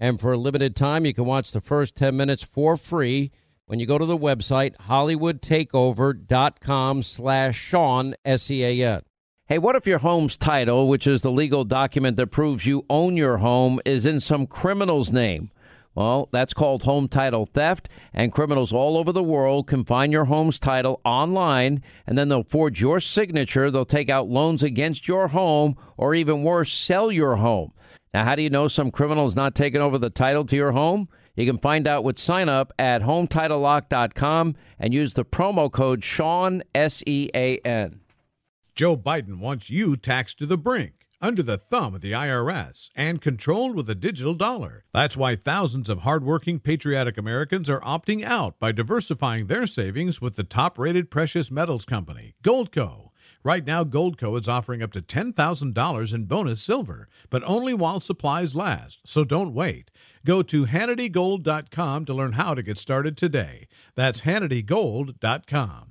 And for a limited time, you can watch the first 10 minutes for free when you go to the website hollywoodtakeover.com slash Sean, S-E-A-N. Hey, what if your home's title, which is the legal document that proves you own your home, is in some criminal's name? Well, that's called home title theft, and criminals all over the world can find your home's title online, and then they'll forge your signature. They'll take out loans against your home, or even worse, sell your home. Now, how do you know some criminal is not taking over the title to your home? You can find out with sign up at HometitleLock.com and use the promo code Sean, S E A N. Joe Biden wants you taxed to the brink, under the thumb of the IRS, and controlled with a digital dollar. That's why thousands of hardworking, patriotic Americans are opting out by diversifying their savings with the top rated precious metals company, Goldco. Right now, Goldco is offering up to $10,000 in bonus silver, but only while supplies last, so don't wait. Go to HannityGold.com to learn how to get started today. That's HannityGold.com.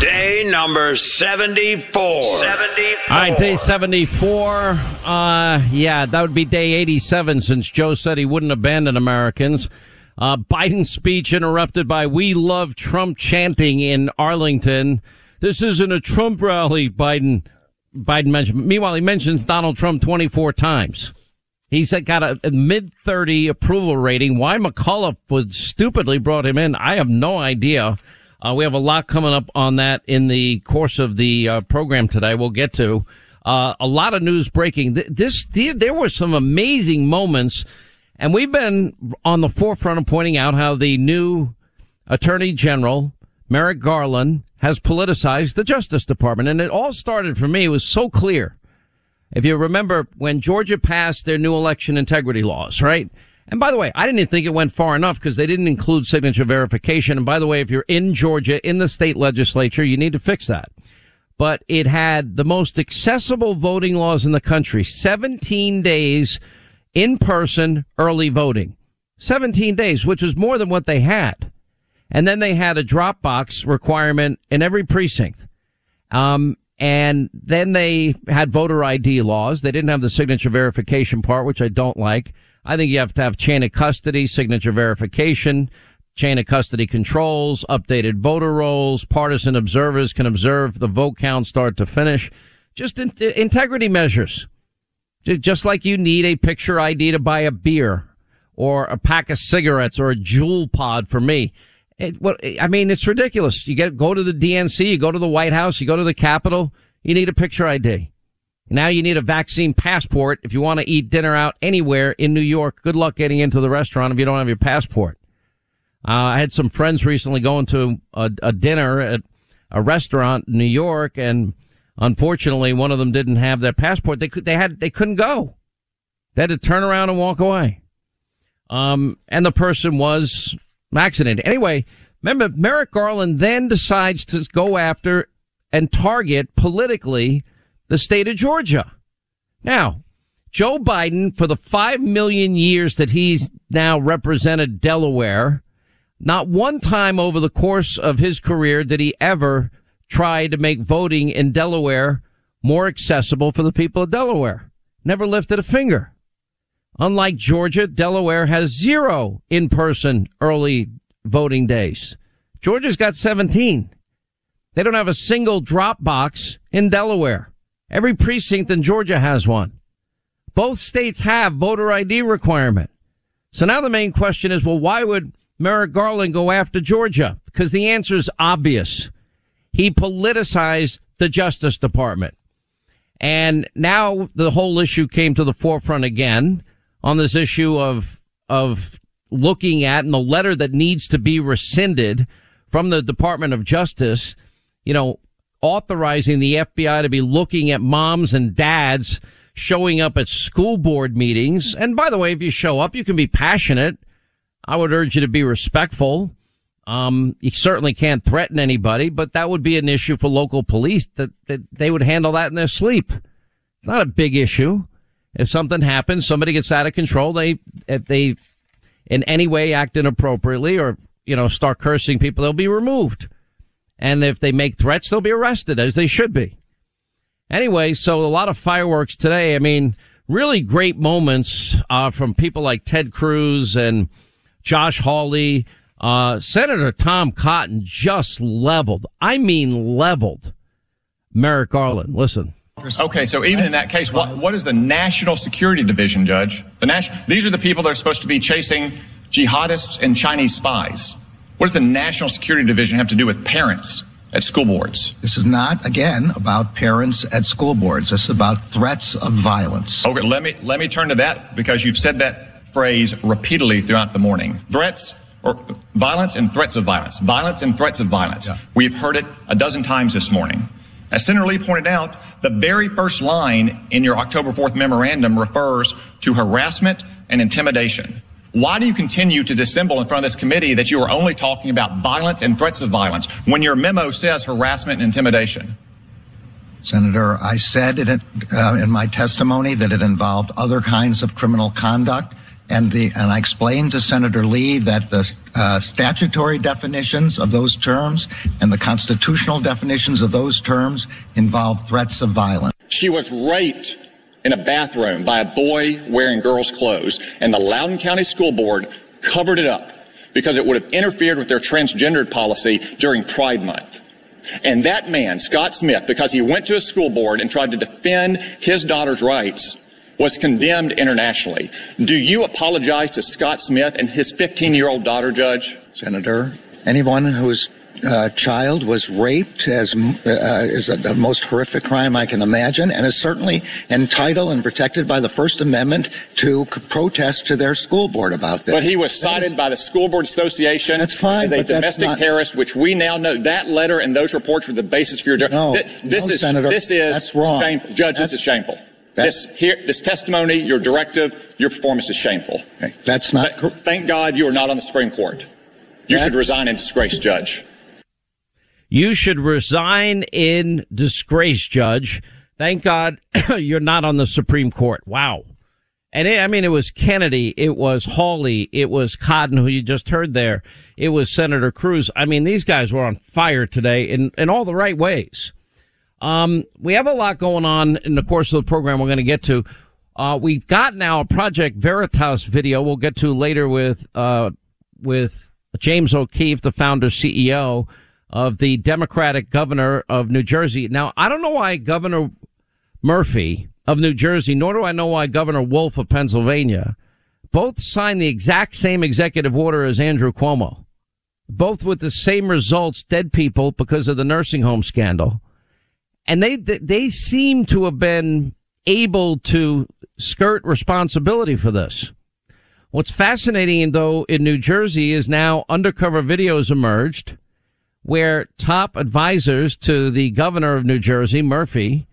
Day number 74. 74. All right, day 74. Uh, yeah, that would be day 87 since Joe said he wouldn't abandon Americans. Uh, Biden's speech interrupted by We Love Trump chanting in Arlington. This isn't a Trump rally, Biden. Biden mentioned. Meanwhile, he mentions Donald Trump 24 times. He's got a, mid 30 approval rating. Why McAuliffe was stupidly brought him in, I have no idea. Uh, we have a lot coming up on that in the course of the uh, program today. We'll get to uh, a lot of news breaking. This, there were some amazing moments, and we've been on the forefront of pointing out how the new Attorney General Merrick Garland has politicized the Justice Department. And it all started for me, it was so clear. If you remember when Georgia passed their new election integrity laws, right? And by the way, I didn't think it went far enough because they didn't include signature verification. And by the way, if you're in Georgia, in the state legislature, you need to fix that. But it had the most accessible voting laws in the country. 17 days in person early voting. 17 days, which was more than what they had. And then they had a Dropbox requirement in every precinct. Um, and then they had voter ID laws. They didn't have the signature verification part, which I don't like. I think you have to have chain of custody, signature verification, chain of custody controls, updated voter rolls, partisan observers can observe the vote count start to finish. Just in- integrity measures. Just like you need a picture ID to buy a beer or a pack of cigarettes or a Juul pod for me. It, what, I mean, it's ridiculous. You get, go to the DNC, you go to the White House, you go to the Capitol, you need a picture ID. Now you need a vaccine passport if you want to eat dinner out anywhere in New York. Good luck getting into the restaurant if you don't have your passport. Uh, I had some friends recently going to a, a dinner at a restaurant in New York, and unfortunately, one of them didn't have their passport. They could, they had, they couldn't go. They had to turn around and walk away. Um, and the person was accident. Anyway, remember, Merrick Garland then decides to go after and target politically the state of Georgia. Now, Joe Biden, for the five million years that he's now represented Delaware, not one time over the course of his career did he ever try to make voting in Delaware more accessible for the people of Delaware. Never lifted a finger. Unlike Georgia, Delaware has zero in-person early voting days. Georgia's got 17. They don't have a single drop box in Delaware. Every precinct in Georgia has one. Both states have voter ID requirement. So now the main question is, well, why would Merrick Garland go after Georgia? Because the answer is obvious. He politicized the Justice Department. And now the whole issue came to the forefront again on this issue of, of looking at and the letter that needs to be rescinded from the Department of Justice, you know, authorizing the FBI to be looking at moms and dads showing up at school board meetings. And by the way, if you show up, you can be passionate. I would urge you to be respectful. Um, you certainly can't threaten anybody, but that would be an issue for local police that, that they would handle that in their sleep. It's not a big issue. If something happens, somebody gets out of control, they, if they in any way act inappropriately or, you know, start cursing people, they'll be removed. And if they make threats, they'll be arrested as they should be. Anyway, so a lot of fireworks today. I mean, really great moments, uh, from people like Ted Cruz and Josh Hawley. Uh, Senator Tom Cotton just leveled. I mean, leveled Merrick Garland. Listen. Okay, so even in that case, what, what is the National Security Division, Judge? The national, these are the people that are supposed to be chasing jihadists and Chinese spies. What does the National Security Division have to do with parents at school boards? This is not, again, about parents at school boards. This is about threats of violence. Okay, let me let me turn to that because you've said that phrase repeatedly throughout the morning. Threats or violence and threats of violence. Violence and threats of violence. Yeah. We've heard it a dozen times this morning. As Senator Lee pointed out, the very first line in your October 4th memorandum refers to harassment and intimidation. Why do you continue to dissemble in front of this committee that you are only talking about violence and threats of violence when your memo says harassment and intimidation? Senator, I said it, uh, in my testimony that it involved other kinds of criminal conduct and the and I explained to Senator Lee that the uh, statutory definitions of those terms and the constitutional definitions of those terms involve threats of violence. She was raped in a bathroom by a boy wearing girls' clothes, and the Loudoun County School Board covered it up because it would have interfered with their transgendered policy during Pride Month. And that man, Scott Smith, because he went to a school board and tried to defend his daughter's rights, was condemned internationally. Do you apologize to Scott Smith and his 15 year old daughter, Judge? Senator, anyone whose uh, child was raped as uh, is the most horrific crime I can imagine, and is certainly entitled and protected by the First Amendment to c- protest to their school board about this. But he was cited is, by the School Board Association that's fine, as a domestic not, terrorist, which we now know that letter and those reports were the basis for your. No, this, this no, is Senator, this is that's wrong. Shameful. Judge, that's, this is shameful. This here, this testimony, your directive, your performance is shameful. Okay, that's not. Th- thank God you are not on the Supreme Court. You that, should resign in disgrace, Judge. You should resign in disgrace, Judge. Thank God you're not on the Supreme Court. Wow. And it, I mean, it was Kennedy, it was Hawley, it was Cotton, who you just heard there. It was Senator Cruz. I mean, these guys were on fire today in, in all the right ways. Um, we have a lot going on in the course of the program we're going to get to. Uh, we've got now a Project Veritas video we'll get to later with, uh, with James O'Keefe, the founder CEO of the Democratic governor of New Jersey. Now, I don't know why Governor Murphy of New Jersey, nor do I know why Governor Wolf of Pennsylvania both signed the exact same executive order as Andrew Cuomo. Both with the same results, dead people because of the nursing home scandal and they they seem to have been able to skirt responsibility for this. What's fascinating though in New Jersey is now undercover videos emerged where top advisors to the governor of New Jersey, Murphy,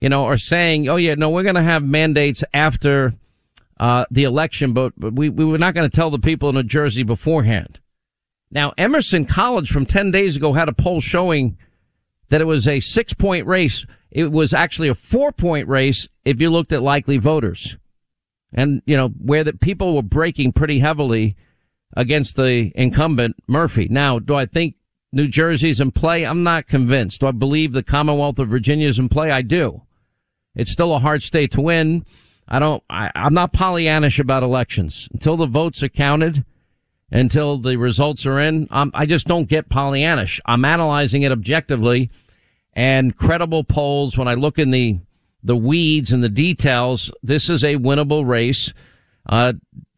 you know, are saying, "Oh yeah, no, we're going to have mandates after uh, the election, but, but we we were not going to tell the people in New Jersey beforehand." Now, Emerson College from 10 days ago had a poll showing that it was a six point race. It was actually a four point race if you looked at likely voters. And, you know, where the people were breaking pretty heavily against the incumbent Murphy. Now, do I think New Jersey's in play? I'm not convinced. Do I believe the Commonwealth of Virginia is in play? I do. It's still a hard state to win. I don't, I, I'm not Pollyannish about elections. Until the votes are counted, until the results are in. Um, I just don't get Pollyannish. I'm analyzing it objectively and credible polls. When I look in the, the weeds and the details, this is a winnable race, uh,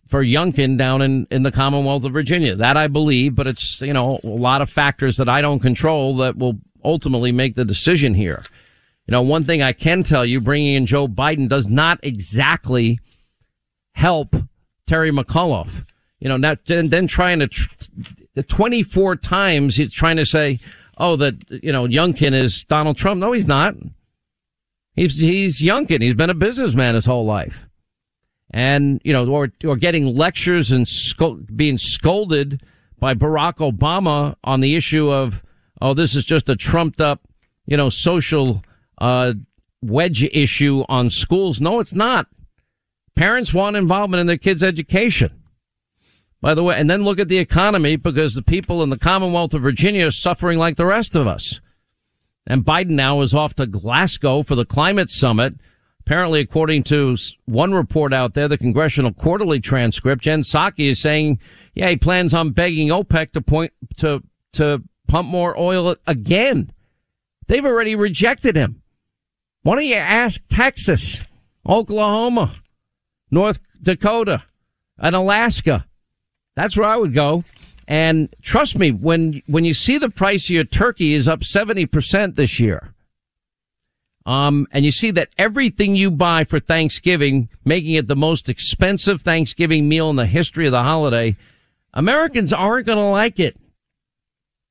for Youngkin down in, in the Commonwealth of Virginia. That I believe, but it's, you know, a lot of factors that I don't control that will ultimately make the decision here. You know, one thing I can tell you, bringing in Joe Biden does not exactly help Terry McAuliffe you know, not then, then trying to tr- the 24 times he's trying to say, oh, that, you know, Youngkin is Donald Trump. No, he's not. He's, he's Youngkin. He's been a businessman his whole life. And, you know, or, or getting lectures and being scolded by Barack Obama on the issue of, oh, this is just a trumped up, you know, social, uh, wedge issue on schools. No, it's not. Parents want involvement in their kids' education. By the way, and then look at the economy because the people in the Commonwealth of Virginia are suffering like the rest of us. And Biden now is off to Glasgow for the climate summit. Apparently, according to one report out there, the Congressional Quarterly transcript, Jen Psaki is saying, yeah, he plans on begging OPEC to point to to pump more oil again. They've already rejected him. Why don't you ask Texas, Oklahoma, North Dakota, and Alaska? That's where I would go. And trust me, when, when you see the price of your turkey is up 70% this year, um, and you see that everything you buy for Thanksgiving, making it the most expensive Thanksgiving meal in the history of the holiday, Americans aren't going to like it.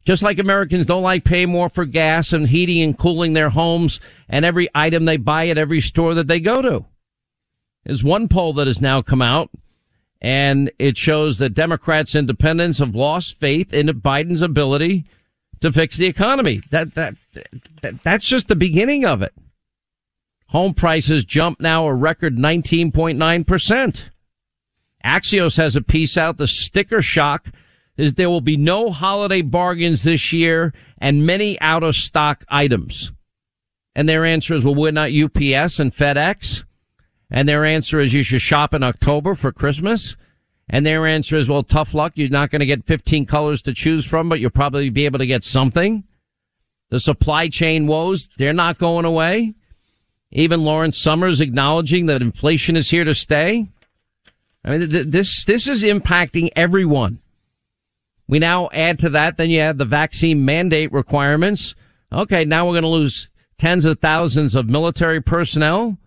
Just like Americans don't like paying more for gas and heating and cooling their homes and every item they buy at every store that they go to. There's one poll that has now come out and it shows that Democrats, independents have lost faith in Biden's ability to fix the economy. That, that, that, that's just the beginning of it. Home prices jump now a record 19.9%. Axios has a piece out. The sticker shock is there will be no holiday bargains this year and many out of stock items. And their answer is, well, we're not UPS and FedEx. And their answer is you should shop in October for Christmas. And their answer is, well, tough luck. You're not going to get 15 colors to choose from, but you'll probably be able to get something. The supply chain woes, they're not going away. Even Lawrence Summers acknowledging that inflation is here to stay. I mean, this, this is impacting everyone. We now add to that, then you add the vaccine mandate requirements. Okay, now we're going to lose tens of thousands of military personnel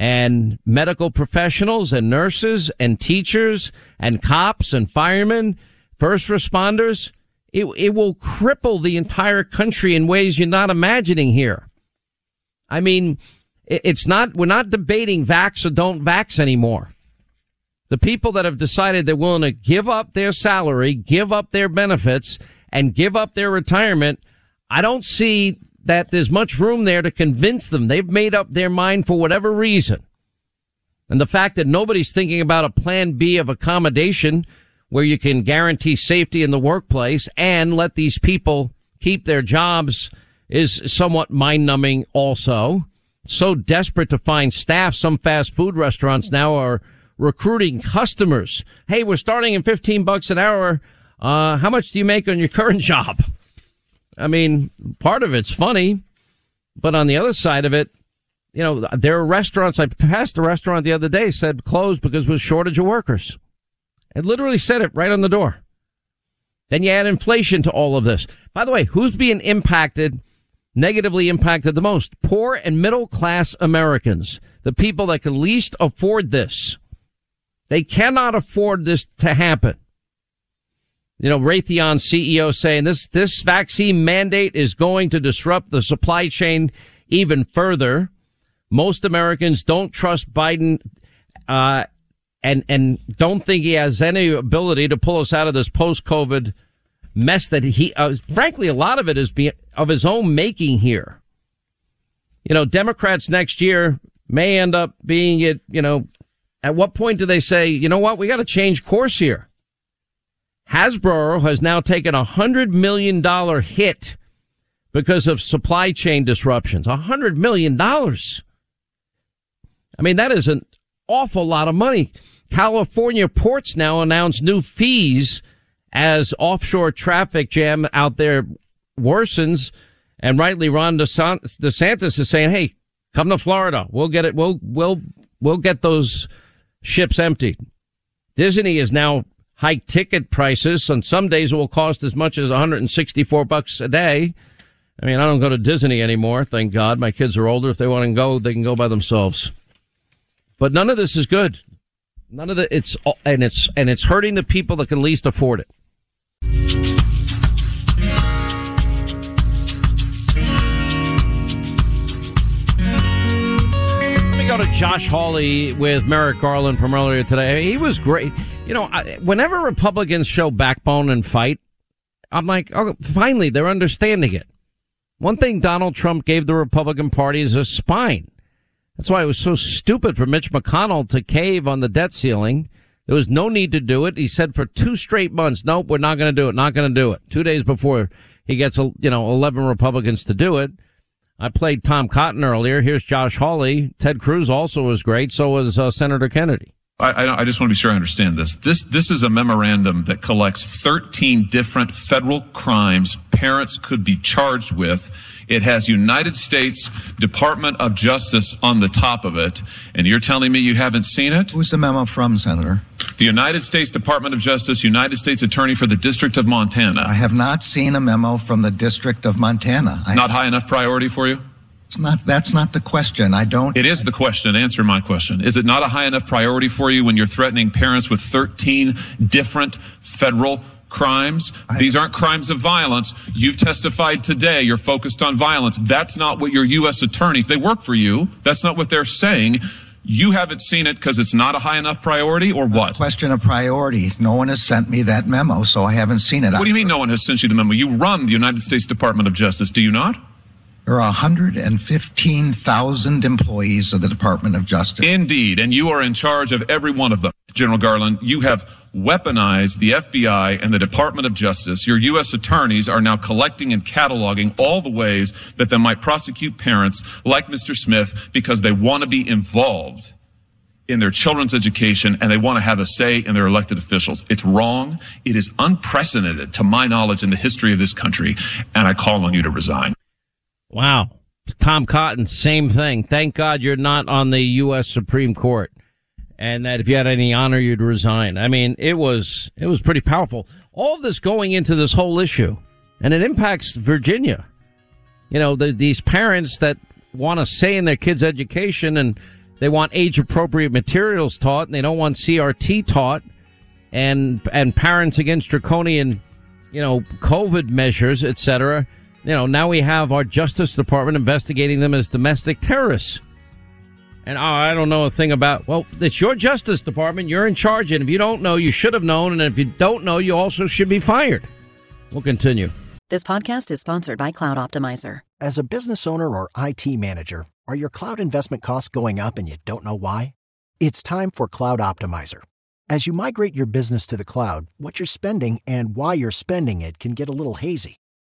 and medical professionals and nurses and teachers and cops and firemen, first responders. It, it will cripple the entire country in ways you're not imagining here. I mean, it's not, we're not debating vax or don't vax anymore. The people that have decided they're willing to give up their salary, give up their benefits, and give up their retirement, I don't see that there's much room there to convince them. They've made up their mind for whatever reason. And the fact that nobody's thinking about a plan B of accommodation where you can guarantee safety in the workplace and let these people keep their jobs is somewhat mind numbing also. So desperate to find staff, some fast food restaurants now are recruiting customers. Hey, we're starting in 15 bucks an hour. Uh, how much do you make on your current job? I mean, part of it's funny, but on the other side of it, you know, there are restaurants. I passed a restaurant the other day said closed because of a shortage of workers. It literally said it right on the door. Then you add inflation to all of this. By the way, who's being impacted, negatively impacted the most? Poor and middle class Americans, the people that can least afford this. They cannot afford this to happen you know, Raytheon CEO saying this, this vaccine mandate is going to disrupt the supply chain even further. Most Americans don't trust Biden, uh, and, and don't think he has any ability to pull us out of this post-COVID mess that he, uh, frankly, a lot of it is be, of his own making here. You know, Democrats next year may end up being it, you know, at what point do they say, you know what, we got to change course here? Hasbro has now taken a hundred million dollar hit because of supply chain disruptions. A hundred million dollars. I mean, that is an awful lot of money. California ports now announce new fees as offshore traffic jam out there worsens. And rightly, Ron DeSantis is saying, Hey, come to Florida. We'll get it. We'll, we'll, we'll get those ships emptied. Disney is now hike ticket prices. On some days it will cost as much as 164 bucks a day. I mean, I don't go to Disney anymore. Thank God. My kids are older. If they want to go, they can go by themselves. But none of this is good. None of the, it's, and it's, and it's hurting the people that can least afford it. Go to Josh Hawley with Merrick Garland from earlier today. He was great. You know, whenever Republicans show backbone and fight, I'm like, oh, finally, they're understanding it. One thing Donald Trump gave the Republican Party is a spine. That's why it was so stupid for Mitch McConnell to cave on the debt ceiling. There was no need to do it. He said for two straight months, nope, we're not going to do it, not going to do it. Two days before he gets, you know, 11 Republicans to do it. I played Tom Cotton earlier. Here's Josh Hawley. Ted Cruz also was great. So was uh, Senator Kennedy. I, I, just want to be sure I understand this. This this is a memorandum that collects 13 different federal crimes parents could be charged with. It has United States Department of Justice on the top of it, and you're telling me you haven't seen it? Who's the memo from, Senator? The United States Department of Justice, United States Attorney for the District of Montana. I have not seen a memo from the District of Montana. I not high enough priority for you? It's not, that's not the question. I don't. It is the question. Answer my question. Is it not a high enough priority for you when you're threatening parents with 13 different federal crimes. These aren't crimes of violence. You've testified today. You're focused on violence. That's not what your U.S. attorneys, they work for you. That's not what they're saying. You haven't seen it because it's not a high enough priority or what? Question of priority. No one has sent me that memo, so I haven't seen it. What do you mean no one has sent you the memo? You run the United States Department of Justice, do you not? There are 115,000 employees of the Department of Justice. Indeed, and you are in charge of every one of them. General Garland, you have weaponized the FBI and the Department of Justice. Your U.S. attorneys are now collecting and cataloging all the ways that they might prosecute parents like Mr. Smith because they want to be involved in their children's education and they want to have a say in their elected officials. It's wrong. It is unprecedented to my knowledge in the history of this country, and I call on you to resign. Wow. Tom Cotton, same thing. Thank God you're not on the U.S. Supreme Court. And that if you had any honor, you'd resign. I mean, it was, it was pretty powerful. All this going into this whole issue, and it impacts Virginia. You know, the, these parents that want to say in their kids' education and they want age appropriate materials taught and they don't want CRT taught and, and parents against draconian, you know, COVID measures, etc you know, now we have our Justice Department investigating them as domestic terrorists. And oh, I don't know a thing about, well, it's your Justice Department. You're in charge. And if you don't know, you should have known. And if you don't know, you also should be fired. We'll continue. This podcast is sponsored by Cloud Optimizer. As a business owner or IT manager, are your cloud investment costs going up and you don't know why? It's time for Cloud Optimizer. As you migrate your business to the cloud, what you're spending and why you're spending it can get a little hazy.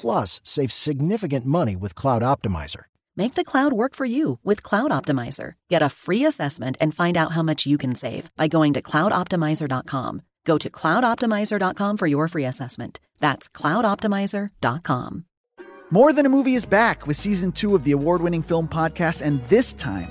Plus, save significant money with Cloud Optimizer. Make the cloud work for you with Cloud Optimizer. Get a free assessment and find out how much you can save by going to cloudoptimizer.com. Go to cloudoptimizer.com for your free assessment. That's cloudoptimizer.com. More Than a Movie is back with season two of the award winning film podcast, and this time,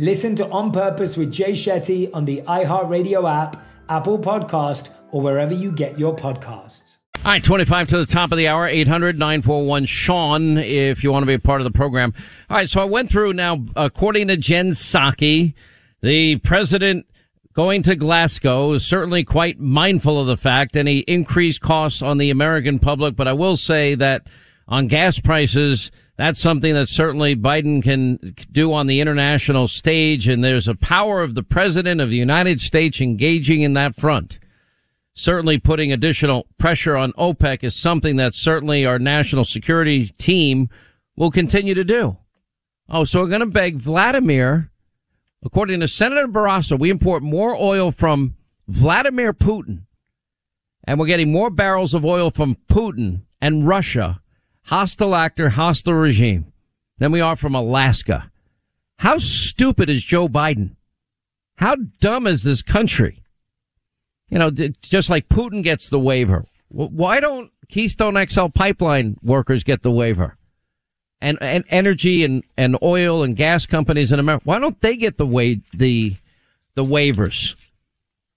Listen to On Purpose with Jay Shetty on the iHeartRadio app, Apple Podcast, or wherever you get your podcasts. All right, 25 to the top of the hour, 800 941 Sean, if you want to be a part of the program. All right, so I went through now, according to Jen Psaki, the president going to Glasgow is certainly quite mindful of the fact any increased costs on the American public, but I will say that on gas prices, that's something that certainly Biden can do on the international stage. And there's a power of the president of the United States engaging in that front. Certainly putting additional pressure on OPEC is something that certainly our national security team will continue to do. Oh, so we're going to beg Vladimir, according to Senator Barrasso, we import more oil from Vladimir Putin and we're getting more barrels of oil from Putin and Russia hostile actor, hostile regime than we are from Alaska. How stupid is Joe Biden? How dumb is this country? You know, just like Putin gets the waiver. Why don't Keystone XL pipeline workers get the waiver? And, and energy and, and oil and gas companies in America, why don't they get the wa- the, the waivers?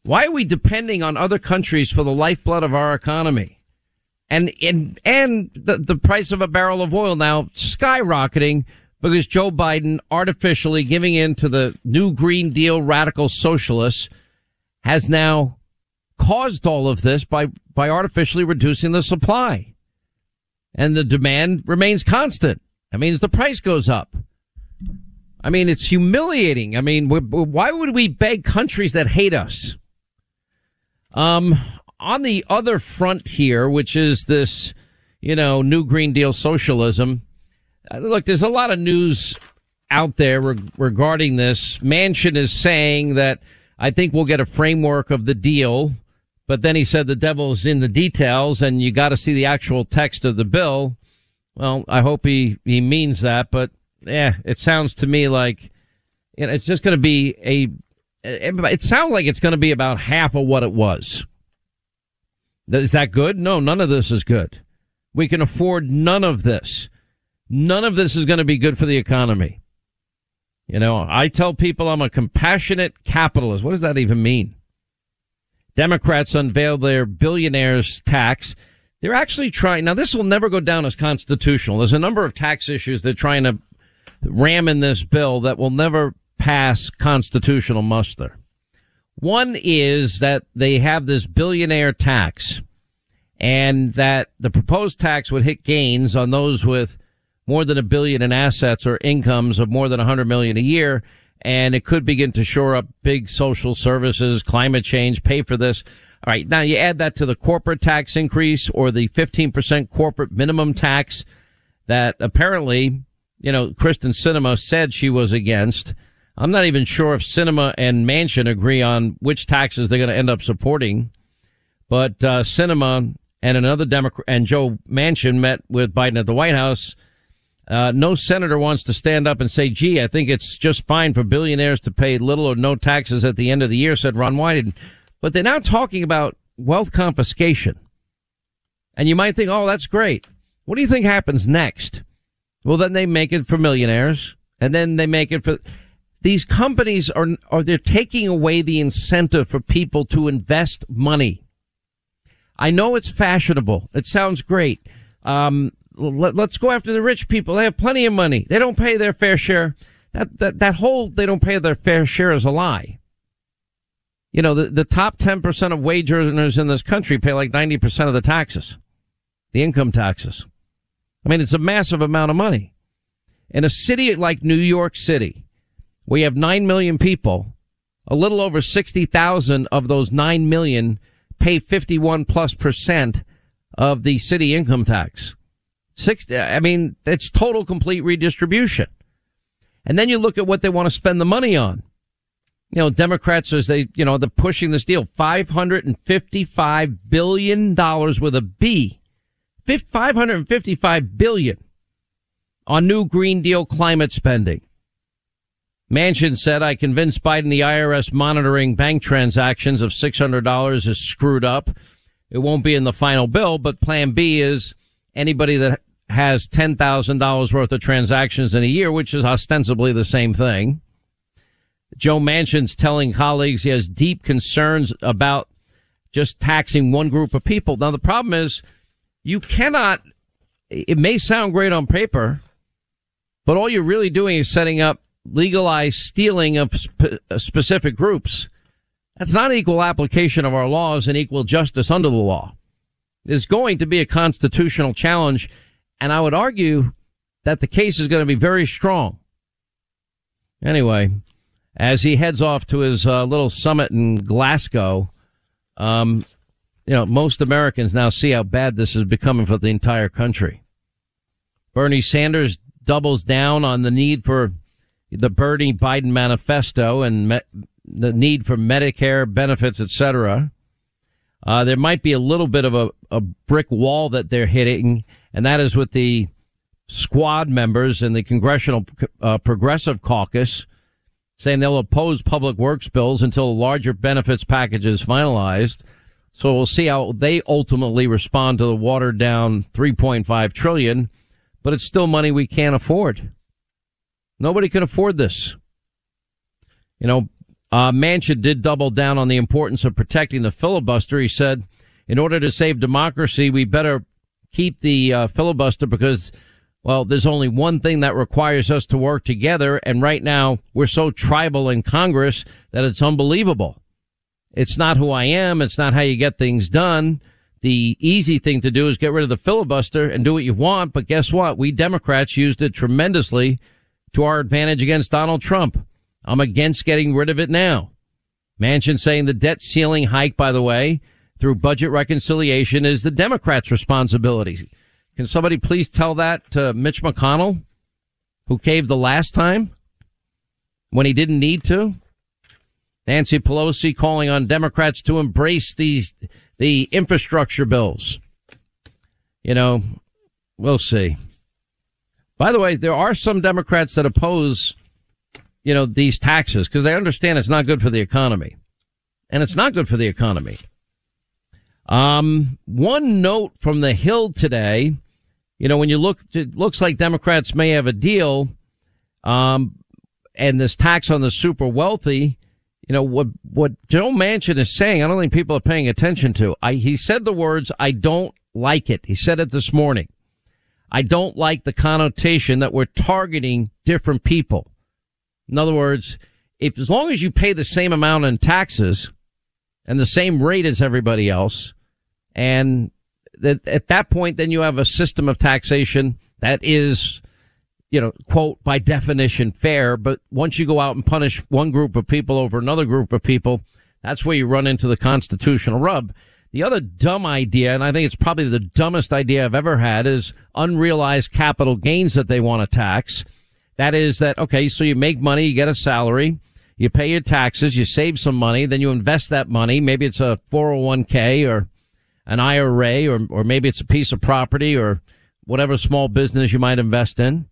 Why are we depending on other countries for the lifeblood of our economy? And and and the the price of a barrel of oil now skyrocketing because Joe Biden artificially giving in to the new Green Deal radical socialists has now caused all of this by by artificially reducing the supply. And the demand remains constant. That means the price goes up. I mean, it's humiliating. I mean, why would we beg countries that hate us? Um, on the other front here, which is this, you know, new Green Deal socialism, uh, look, there's a lot of news out there re- regarding this. Manchin is saying that I think we'll get a framework of the deal, but then he said the devil is in the details and you got to see the actual text of the bill. Well, I hope he, he means that, but yeah, it sounds to me like you know, it's just going to be a, it sounds like it's going to be about half of what it was. Is that good? No, none of this is good. We can afford none of this. None of this is going to be good for the economy. You know, I tell people I'm a compassionate capitalist. What does that even mean? Democrats unveiled their billionaires tax. They're actually trying, now this will never go down as constitutional. There's a number of tax issues they're trying to ram in this bill that will never pass constitutional muster. One is that they have this billionaire tax and that the proposed tax would hit gains on those with more than a billion in assets or incomes of more than hundred million a year. And it could begin to shore up big social services, climate change, pay for this. All right. Now you add that to the corporate tax increase or the 15% corporate minimum tax that apparently, you know, Kyrsten Sinema said she was against. I'm not even sure if Sinema and Manchin agree on which taxes they're going to end up supporting. But uh, Sinema and another Democrat and Joe Manchin met with Biden at the White House. Uh, no senator wants to stand up and say, "Gee, I think it's just fine for billionaires to pay little or no taxes at the end of the year," said Ron Wyden. But they're now talking about wealth confiscation, and you might think, "Oh, that's great." What do you think happens next? Well, then they make it for millionaires, and then they make it for these companies are, are they're taking away the incentive for people to invest money. I know it's fashionable. It sounds great. Um, let, us go after the rich people. They have plenty of money. They don't pay their fair share. That, that, that whole, they don't pay their fair share is a lie. You know, the, the top 10% of wage earners in this country pay like 90% of the taxes, the income taxes. I mean, it's a massive amount of money. In a city like New York City, we have 9 million people. A little over 60,000 of those 9 million pay 51 plus percent of the city income tax. Six, I mean, it's total complete redistribution. And then you look at what they want to spend the money on. You know, Democrats, as they, you know, they're pushing this deal, $555 billion with a B. 555 billion on new Green Deal climate spending. Manchin said, I convinced Biden the IRS monitoring bank transactions of $600 is screwed up. It won't be in the final bill, but plan B is anybody that has $10,000 worth of transactions in a year, which is ostensibly the same thing. Joe Manchin's telling colleagues he has deep concerns about just taxing one group of people. Now, the problem is you cannot, it may sound great on paper, but all you're really doing is setting up legalized stealing of sp- uh, specific groups. That's not equal application of our laws and equal justice under the law. There's going to be a constitutional challenge, and I would argue that the case is going to be very strong. Anyway, as he heads off to his uh, little summit in Glasgow, um, you know, most Americans now see how bad this is becoming for the entire country. Bernie Sanders doubles down on the need for the Bernie Biden manifesto and me- the need for Medicare benefits, etc. Uh, there might be a little bit of a, a brick wall that they're hitting, and that is with the squad members in the Congressional uh, Progressive Caucus saying they'll oppose public works bills until a larger benefits package is finalized. So we'll see how they ultimately respond to the watered down 3.5 trillion, but it's still money we can't afford. Nobody can afford this. You know, uh, Manchin did double down on the importance of protecting the filibuster. He said, in order to save democracy, we better keep the uh, filibuster because, well, there's only one thing that requires us to work together. And right now we're so tribal in Congress that it's unbelievable. It's not who I am. It's not how you get things done. The easy thing to do is get rid of the filibuster and do what you want. But guess what? We Democrats used it tremendously to our advantage against Donald Trump. I'm against getting rid of it now. Manchin saying the debt ceiling hike, by the way, through budget reconciliation is the Democrats' responsibility. Can somebody please tell that to Mitch McConnell, who caved the last time when he didn't need to? Nancy Pelosi calling on Democrats to embrace these, the infrastructure bills. You know, we'll see. By the way, there are some Democrats that oppose, you know, these taxes because they understand it's not good for the economy. And it's not good for the economy. Um, one note from the Hill today, you know, when you look, it looks like Democrats may have a deal. Um, and this tax on the super wealthy, you know, what, what Joe Manchin is saying, I don't think people are paying attention to. I, he said the words, I don't like it. He said it this morning. I don't like the connotation that we're targeting different people. In other words, if as long as you pay the same amount in taxes and the same rate as everybody else, and that at that point, then you have a system of taxation that is, you know, quote, by definition fair. But once you go out and punish one group of people over another group of people, that's where you run into the constitutional rub. The other dumb idea, and I think it's probably the dumbest idea I've ever had, is unrealized capital gains that they want to tax. That is that, okay, so you make money, you get a salary, you pay your taxes, you save some money, then you invest that money. Maybe it's a 401k or an IRA, or, or maybe it's a piece of property or whatever small business you might invest in.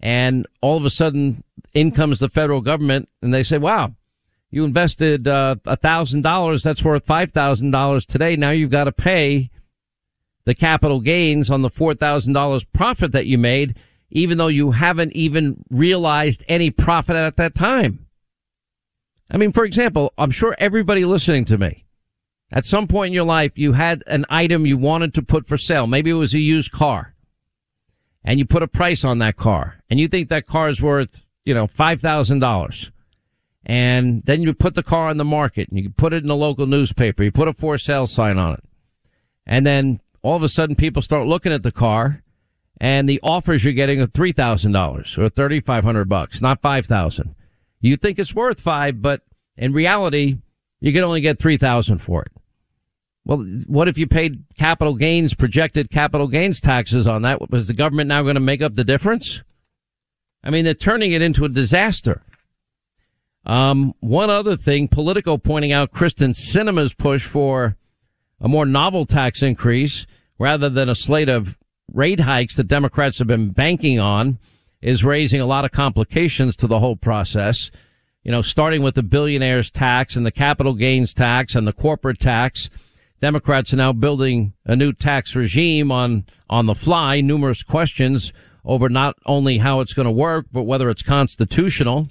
And all of a sudden, in comes the federal government and they say, wow, you invested uh, a thousand dollars that's worth five thousand dollars today. Now you've got to pay the capital gains on the four thousand dollars profit that you made even though you haven't even realized any profit at that time. I mean for example i'm sure everybody listening to me at some point in your life you had an item you wanted to put for sale. Maybe it was a used car and you put a price on that car and you think that car is worth you know five thousand dollars and then you put the car on the market and you put it in the local newspaper. You put a for sale sign on it. And then all of a sudden people start looking at the car and the offers you're getting are $3,000 or 3,500 bucks, not 5,000. You think it's worth five, but in reality, you can only get 3,000 for it. Well, what if you paid capital gains, projected capital gains taxes on that? Was the government now going to make up the difference? I mean, they're turning it into a disaster. Um, one other thing, Politico pointing out Kyrsten Sinema's push for a more novel tax increase rather than a slate of rate hikes that Democrats have been banking on is raising a lot of complications to the whole process. You know, starting with the billionaires tax and the capital gains tax and the corporate tax. Democrats are now building a new tax regime on, on the fly, numerous questions over not only how it's going to work, but whether it's constitutional.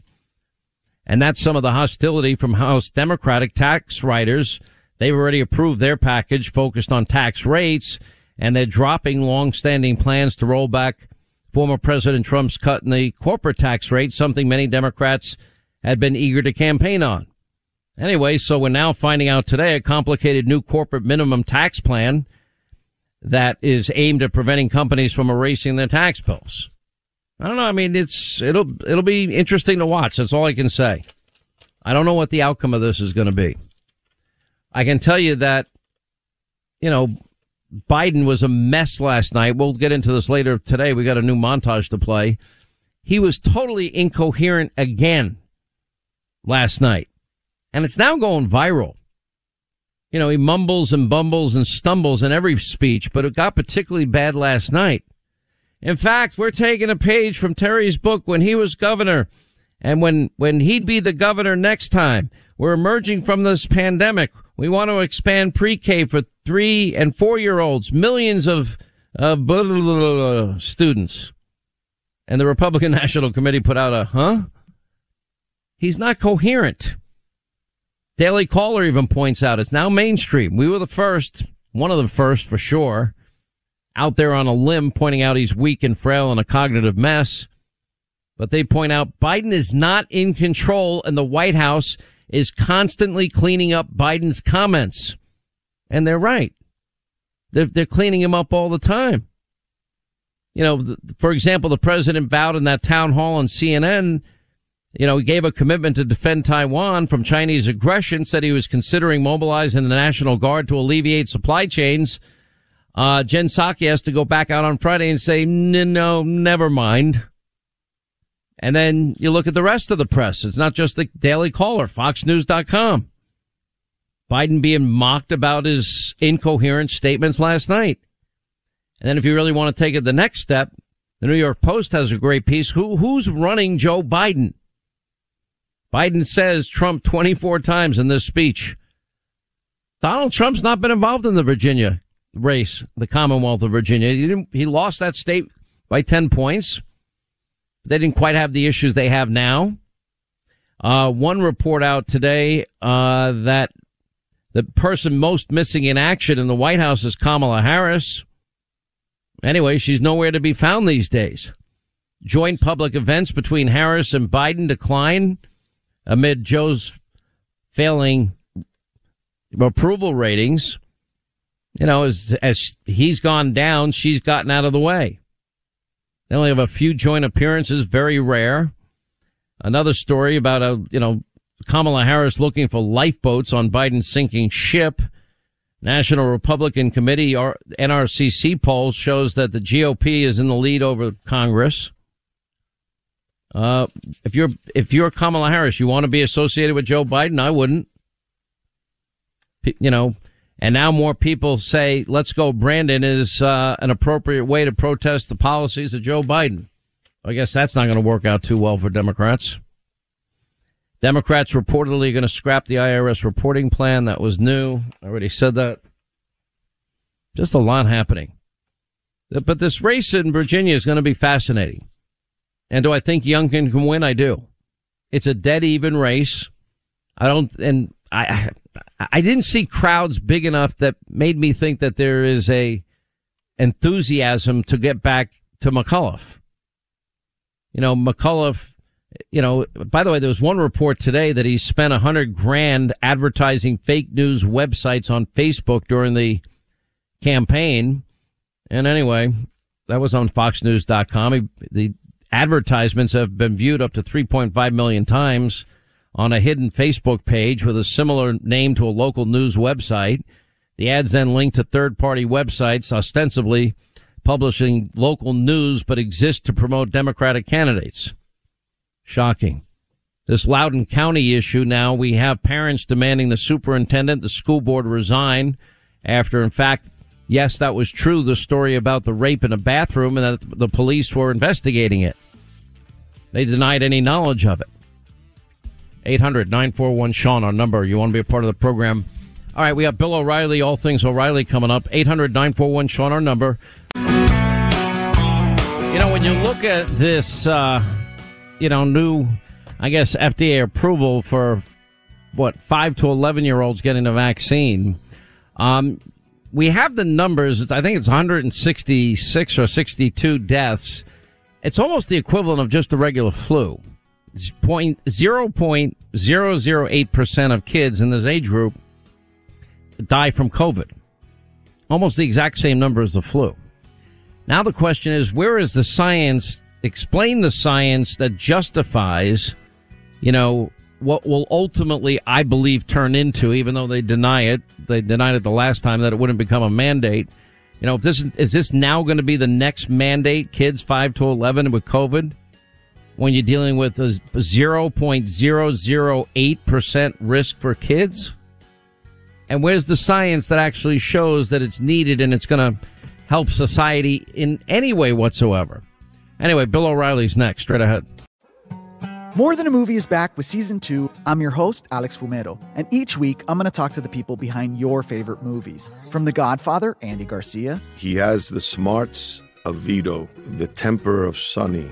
And that's some of the hostility from House Democratic tax writers. They've already approved their package focused on tax rates and they're dropping long-standing plans to roll back former President Trump's cut in the corporate tax rate, something many Democrats had been eager to campaign on. Anyway, so we're now finding out today a complicated new corporate minimum tax plan that is aimed at preventing companies from erasing their tax bills. I don't know. I mean, it's, it'll, it'll be interesting to watch. That's all I can say. I don't know what the outcome of this is going to be. I can tell you that, you know, Biden was a mess last night. We'll get into this later today. We got a new montage to play. He was totally incoherent again last night. And it's now going viral. You know, he mumbles and bumbles and stumbles in every speech, but it got particularly bad last night. In fact, we're taking a page from Terry's book when he was governor and when, when he'd be the governor next time. We're emerging from this pandemic. We want to expand pre-K for three and four year olds, millions of uh, blah, blah, blah, students. And the Republican National Committee put out a, huh? He's not coherent. Daily Caller even points out it's now mainstream. We were the first, one of the first for sure, out there on a limb pointing out he's weak and frail and a cognitive mess. But they point out Biden is not in control and the White House is constantly cleaning up Biden's comments. And they're right. They're, they're cleaning him up all the time. You know, the, for example, the president vowed in that town hall on CNN, you know, he gave a commitment to defend Taiwan from Chinese aggression, said he was considering mobilizing the National Guard to alleviate supply chains. Uh, Jen Psaki has to go back out on Friday and say, no, never mind. And then you look at the rest of the press. It's not just the Daily Caller, FoxNews.com. Biden being mocked about his incoherent statements last night. And then if you really want to take it the next step, the New York Post has a great piece. Who, who's running Joe Biden? Biden says Trump 24 times in this speech. Donald Trump's not been involved in the Virginia race, the Commonwealth of Virginia. He, he lost that state by 10 points. They didn't quite have the issues they have now. Uh, one report out today uh, that the person most missing in action in the White House is Kamala Harris. Anyway, she's nowhere to be found these days. Joint public events between Harris and Biden decline amid Joe's failing approval ratings. You know, as, as he's gone down, she's gotten out of the way. They only have a few joint appearances, very rare. Another story about a, you know, Kamala Harris looking for lifeboats on Biden's sinking ship. National Republican Committee or NRCC poll shows that the GOP is in the lead over Congress. Uh, if you're if you're Kamala Harris, you want to be associated with Joe Biden. I wouldn't. You know, and now more people say, let's go Brandon is uh, an appropriate way to protest the policies of Joe Biden. I guess that's not going to work out too well for Democrats. Democrats reportedly going to scrap the IRS reporting plan. That was new. I already said that. Just a lot happening. But this race in Virginia is going to be fascinating. And do I think Youngkin can win? I do. It's a dead even race. I don't, and I, I didn't see crowds big enough that made me think that there is a enthusiasm to get back to McAuliffe. You know, McAuliffe, you know, by the way, there was one report today that he spent a hundred grand advertising fake news websites on Facebook during the campaign. And anyway, that was on foxnews.com. He, the advertisements have been viewed up to 3.5 million times on a hidden Facebook page with a similar name to a local news website. The ads then link to third party websites ostensibly publishing local news but exist to promote Democratic candidates. Shocking. This Loudoun County issue now, we have parents demanding the superintendent, the school board resign after, in fact, yes, that was true, the story about the rape in a bathroom and that the police were investigating it. They denied any knowledge of it. 800 941 Sean, our number. You want to be a part of the program? All right, we have Bill O'Reilly, all things O'Reilly coming up. 800 941 Sean, our number. You know, when you look at this, uh, you know, new, I guess, FDA approval for what, 5 to 11 year olds getting a vaccine, um, we have the numbers. I think it's 166 or 62 deaths. It's almost the equivalent of just the regular flu. Point zero point zero zero eight percent of kids in this age group die from COVID. Almost the exact same number as the flu. Now the question is, where is the science? Explain the science that justifies, you know, what will ultimately, I believe, turn into, even though they deny it, they denied it the last time that it wouldn't become a mandate. You know, if this is this now going to be the next mandate, kids five to eleven with COVID, when you're dealing with a zero point zero zero eight percent risk for kids? And where's the science that actually shows that it's needed and it's going to help society in any way whatsoever? Anyway, Bill O'Reilly's next. Straight ahead. More Than a Movie is back with season two. I'm your host, Alex Fumero, and each week I'm going to talk to the people behind your favorite movies. From The Godfather, Andy Garcia. He has the smarts of Vito, the temper of Sonny,